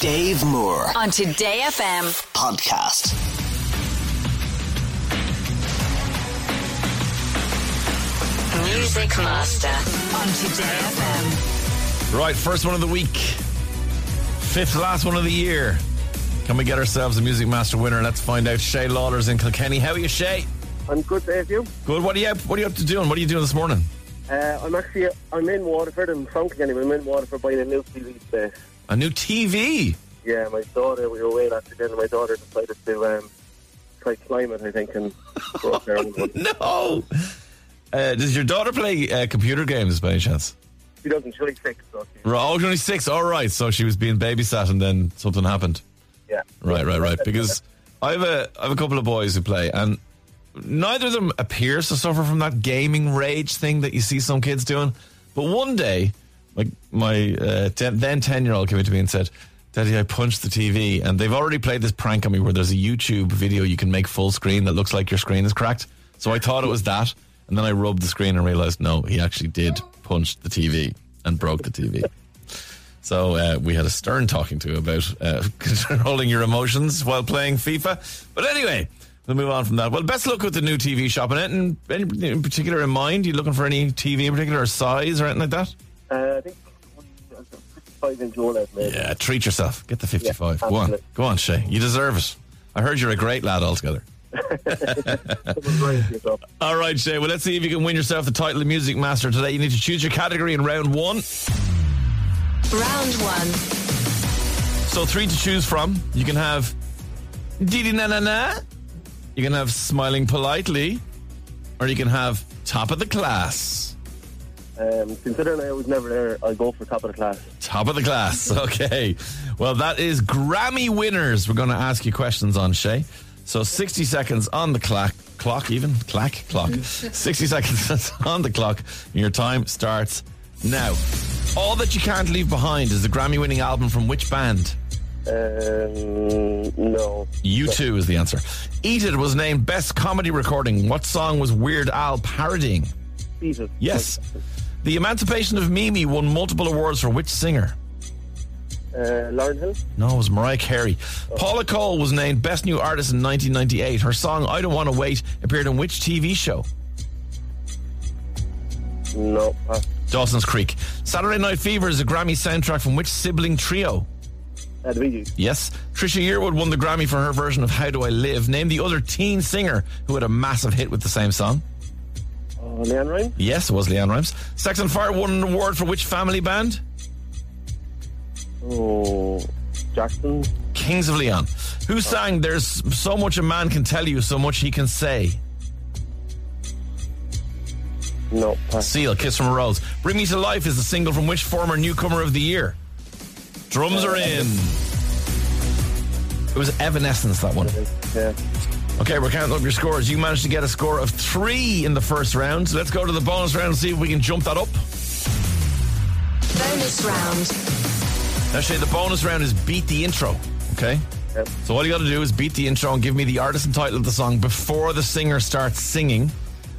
Dave Moore on Today FM. podcast. Music Master on Today FM. Right, first one of the week. Fifth last one of the year. Can we get ourselves a Music Master winner? Let's find out. Shay Lawler's in Kilkenny. How are you, Shay? I'm good, Dave. You? Good. What are you up, what are you up to doing? What are you doing this morning? Uh, I'm actually I'm in Waterford. I'm from Kilkenny. but I'm in Waterford buying a new TV space. A new TV. Yeah, my daughter. We were away last weekend, and my daughter decided to um, try climb it. I think and go up there. And No. Uh, does your daughter play uh, computer games by any chance? she doesn't. She's only six, so she, Right, Oh, she's only six. All right. So she was being babysat and then something happened. yeah. Right, right, right. Because I have a I have a couple of boys who play, and neither of them appears to suffer from that gaming rage thing that you see some kids doing. But one day, like my uh, ten, then ten year old came into me and said, "Daddy, I punched the TV," and they've already played this prank on me where there's a YouTube video you can make full screen that looks like your screen is cracked. So I thought it was that, and then I rubbed the screen and realized no, he actually did punch the TV and broke the TV. So uh, we had a stern talking to about uh, controlling your emotions while playing FIFA. But anyway, we'll move on from that. Well, best luck with the new TV shop in it. And any in particular in mind? You looking for any TV in particular, or size or anything like that? 55 inch OLED, maybe. Yeah, treat yourself. Get the 55. Yeah, Go on. Go on, Shay. You deserve it. I heard you're a great lad altogether. Someone's right with yourself. All right, Shay. Well, let's see if you can win yourself the title of Music Master today. You need to choose your category in round one. Round one. So three to choose from. You can have Didi na na na. You can have smiling politely, or you can have top of the class. Um, considering I was never there, I'll go for top of the class. Top of the class. Okay. Well, that is Grammy winners. We're going to ask you questions on Shay. So 60 seconds on the clock. Clock, even? Clack? Clock. 60 seconds on the clock. And your time starts now. All That You Can't Leave Behind is the Grammy winning album from which band? Um, no. U2 is the answer. Eat It was named Best Comedy Recording. What song was Weird Al parodying? Jesus. Yes. The Emancipation of Mimi won multiple awards for which singer? Uh, Lauryn Hill? No, it was Mariah Carey. Paula Cole was named Best New Artist in 1998. Her song I Don't Want to Wait appeared in which TV show? No. Dawson's Creek. Saturday Night Fever is a Grammy soundtrack from which sibling trio? Uh, the Bee Gees. Yes. Trisha Yearwood won the Grammy for her version of How Do I Live. Name the other teen singer who had a massive hit with the same song. Oh, Leanne Ryan? Yes, it was LeAnn Rimes. Sex on Fire won an award for which family band? Oh, Jackson? Kings of Leon. Who oh. sang There's So Much a Man Can Tell You, So Much He Can Say? No. Pass. Seal, Kiss from a Rose. Bring Me to Life is the single from which former newcomer of the year? Drums are in. It was Evanescence, that one. Yeah. Okay, we're counting up your scores. You managed to get a score of three in the first round. So let's go to the bonus round and see if we can jump that up. Bonus round. Now, Shay, the bonus round is beat the intro. Okay? Yep. So all you got to do is beat the intro and give me the artist and title of the song before the singer starts singing.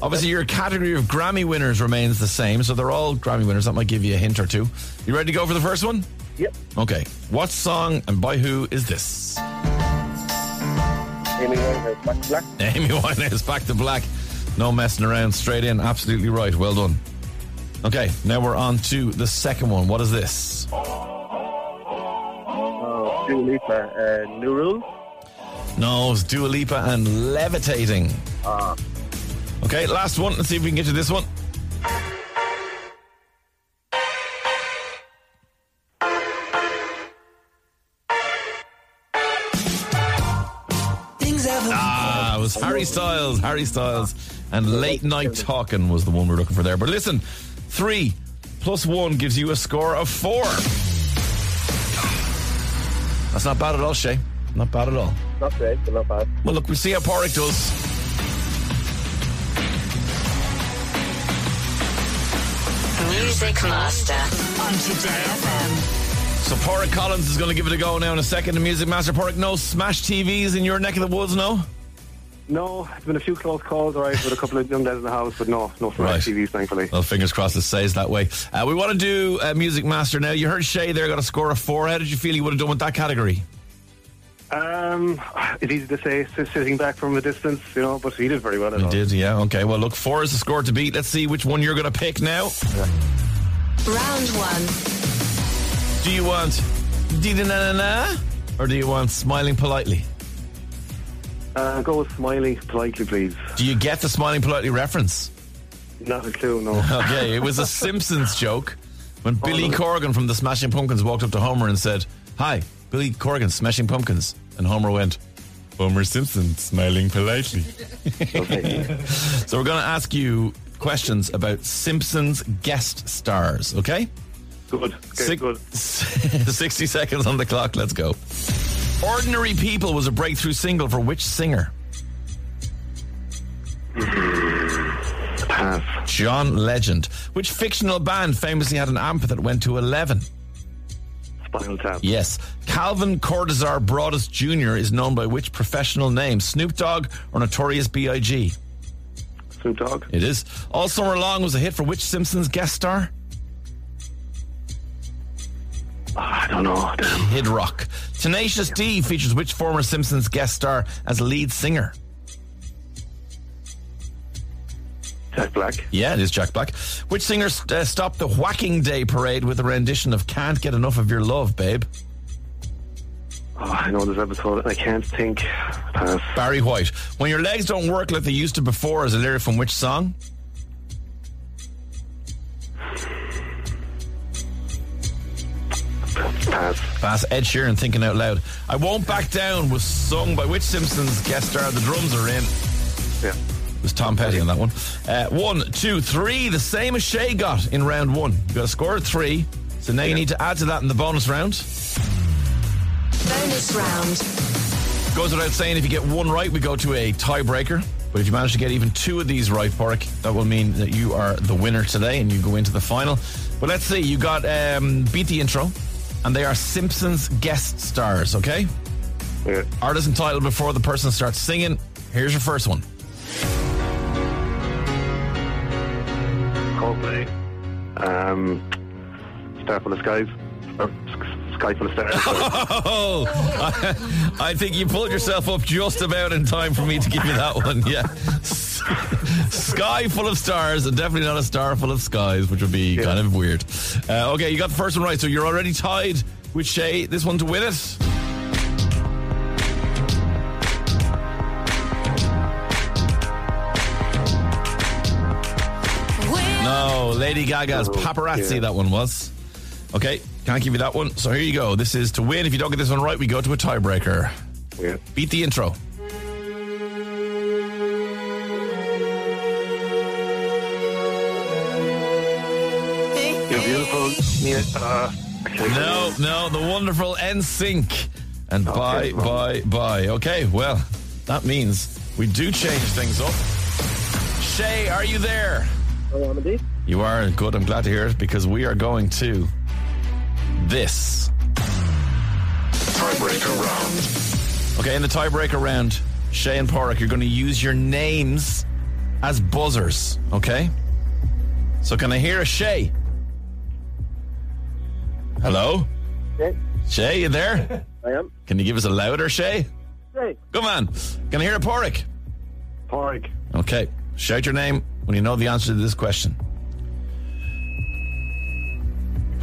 Obviously, your category of Grammy winners remains the same, so they're all Grammy winners. That might give you a hint or two. You ready to go for the first one? Yep. Okay. What song and by who is this? Amy Winehouse, Back to Black. Amy Winehouse, Back to Black. No messing around, straight in. Absolutely right. Well done. Okay, now we're on to the second one. What is this? Oh, Dua Lipa, uh, New Rules. No, it's Dua Lipa and Levitating. Ah. Okay, last one. Let's see if we can get to this one. Harry Styles. Harry Styles. And Late Night Talking was the one we we're looking for there. But listen, three plus one gives you a score of four. That's not bad at all, Shay. Not bad at all. Not great, but not bad. Well, look, we'll see how Paraic does. Music Master on Today FM. So Paraic Collins is going to give it a go now in a second. The Music Master Paraic, no smash TVs in your neck of the woods, no? No, it's been a few close calls, all right, with a couple of young lads in the house, but no, no smart Right. TVs, thankfully. Well, fingers crossed it stays that way. Uh, we want to do uh, Music Master now. You heard Shay there got a score of four. How did you feel you would have done with that category? Um, it's easy to say, sitting back from a distance, you know, but he did very well. He all. did, yeah. Okay, well, look, four is the score to beat. Let's see which one you're going to pick now. Round one. Do you want Dida na na na or do you want Smiling Politely? Uh, go with Smiley politely, please. Do you get the Smiling Politely reference? Not a clue, no. Okay, it was a Simpsons joke when Billy Corgan from the Smashing Pumpkins walked up to Homer and said, Hi, Billy Corgan, Smashing Pumpkins. And Homer went, Homer Simpson, smiling politely. okay. So we're going to ask you questions about Simpsons guest stars, okay? Good. Okay, Six- good. 60 seconds on the clock, let's go. Ordinary People was a breakthrough single for which singer? Pass. John Legend. Which fictional band famously had an amp that went to 11? Spinal Tap. Yes. Calvin Cordozar Broadus Jr. is known by which professional name? Snoop Dogg or Notorious B.I.G.? Snoop Dogg. It is. All Summer Long was a hit for which Simpsons guest star? I don't know. Damn. Kid Rock. Tenacious D features which former Simpsons guest star as lead singer? Jack Black. Yeah, it is Jack Black. Which singer uh, stopped the Whacking Day parade with a rendition of Can't Get Enough of Your Love, babe? Oh, I know this episode. I can't think. Pass. Barry White. When your legs don't work like they used to before is a lyric from which song? Pass. Pass Ed Sheeran thinking out loud. I Won't Back Down was sung by which Simpsons guest star the drums are in? Yeah. It was Tom Petty on that one. Uh, one, two, three, the same as Shay got in round one. You got a score of three. So now you need to add to that in the bonus round. Bonus round. Goes without saying, if you get one right, we go to a tiebreaker. But if you manage to get even two of these right, Paraic, that will mean that you are the winner today and you go into the final. But let's see, you got um, beat the intro, and they are Simpsons guest stars, okay? Yeah. Artist and title before the person starts singing. Here's your first one. Coldplay. Um, Star full of skies. Or sky full of stars. Oh, I, I think you pulled yourself up just about in time for me to give you that one. Yeah. Sky full of stars, and definitely not a star full of skies, which would be kind of weird. Uh, okay, you got the first one right, so you're already tied with Shay. This one to win it. No, Lady Gaga's paparazzi, yeah. that one was. Okay, can't give you that one. So here you go. This is to win. If you don't get this one right, we go to a tiebreaker. yeah. Beat the intro. You're beautiful. Uh, No, no, the wonderful NSYNC. And bye, wrong. bye, bye. Okay, well, that means we do change things up. Shay, are you there? I am indeed. You are good. I'm glad to hear it because we are going to this. Tiebreaker round. Okay, in the tiebreaker round, Shay and Paraic, you're going to use your names as buzzers. Okay? So can I hear a Shay? Hello? Okay. Shay, you there? I am. Can you give us a louder Shay? Hey. Come on. Can I hear a Paraic? Paraic. Okay. Shout your name when you know the answer to this question.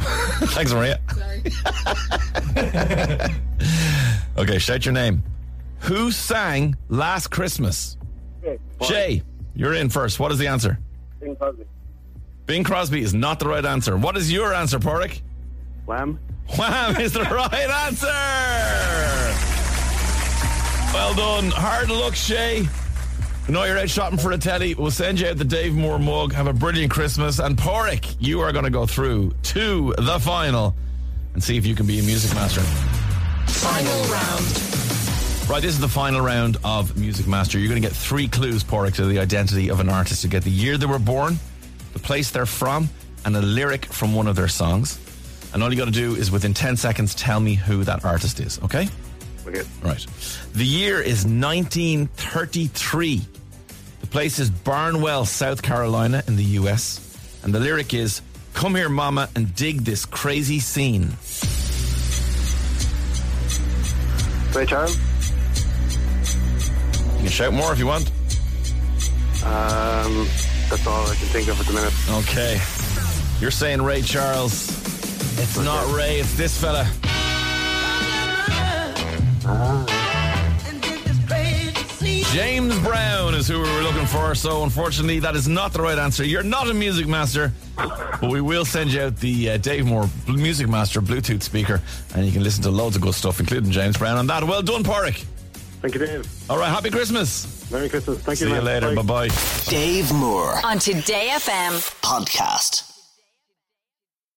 Thanks, Maria. okay, shout your name. Who sang Last Christmas? Okay. Shay, you're in first. What is the answer? Bing Crosby. Bing Crosby is not the right answer. What is your answer, Paraic? Wham. Wham is the right answer. Well done. Hard luck, Shay. We know you're out shopping for a telly. We'll send you out the Dave Moore mug. Have a brilliant Christmas. And Paraic, you are going to go through to the final and see if you can be a music master. Final round. Right, this is the final round of Music Master. You're going to get three clues, Paraic, to the identity of an artist. You get the year they were born, the place they're from, and a lyric from one of their songs. And all you got to do is within 10 seconds tell me who that artist is, okay? Okay. Right. The year is 1933. The place is Barnwell, South Carolina, in the US. And the lyric is Come here, mama, and dig this crazy scene. Ray Charles. You can shout more if you want. Um, that's all I can think of at the minute. Okay. You're saying Ray Charles. It's not Ray, it's this fella. James Brown is who we were looking for, so unfortunately, that is not the right answer. You're not a music master, but we will send you out the uh, Dave Moore Music Master Bluetooth speaker, and you can listen to loads of good stuff, including James Brown on that. Well done, Paraic. Thank you, Dave. All right, happy Christmas. Merry Christmas. Thank See you. See you later. Bye. Bye bye. Dave Moore On Today FM. podcast.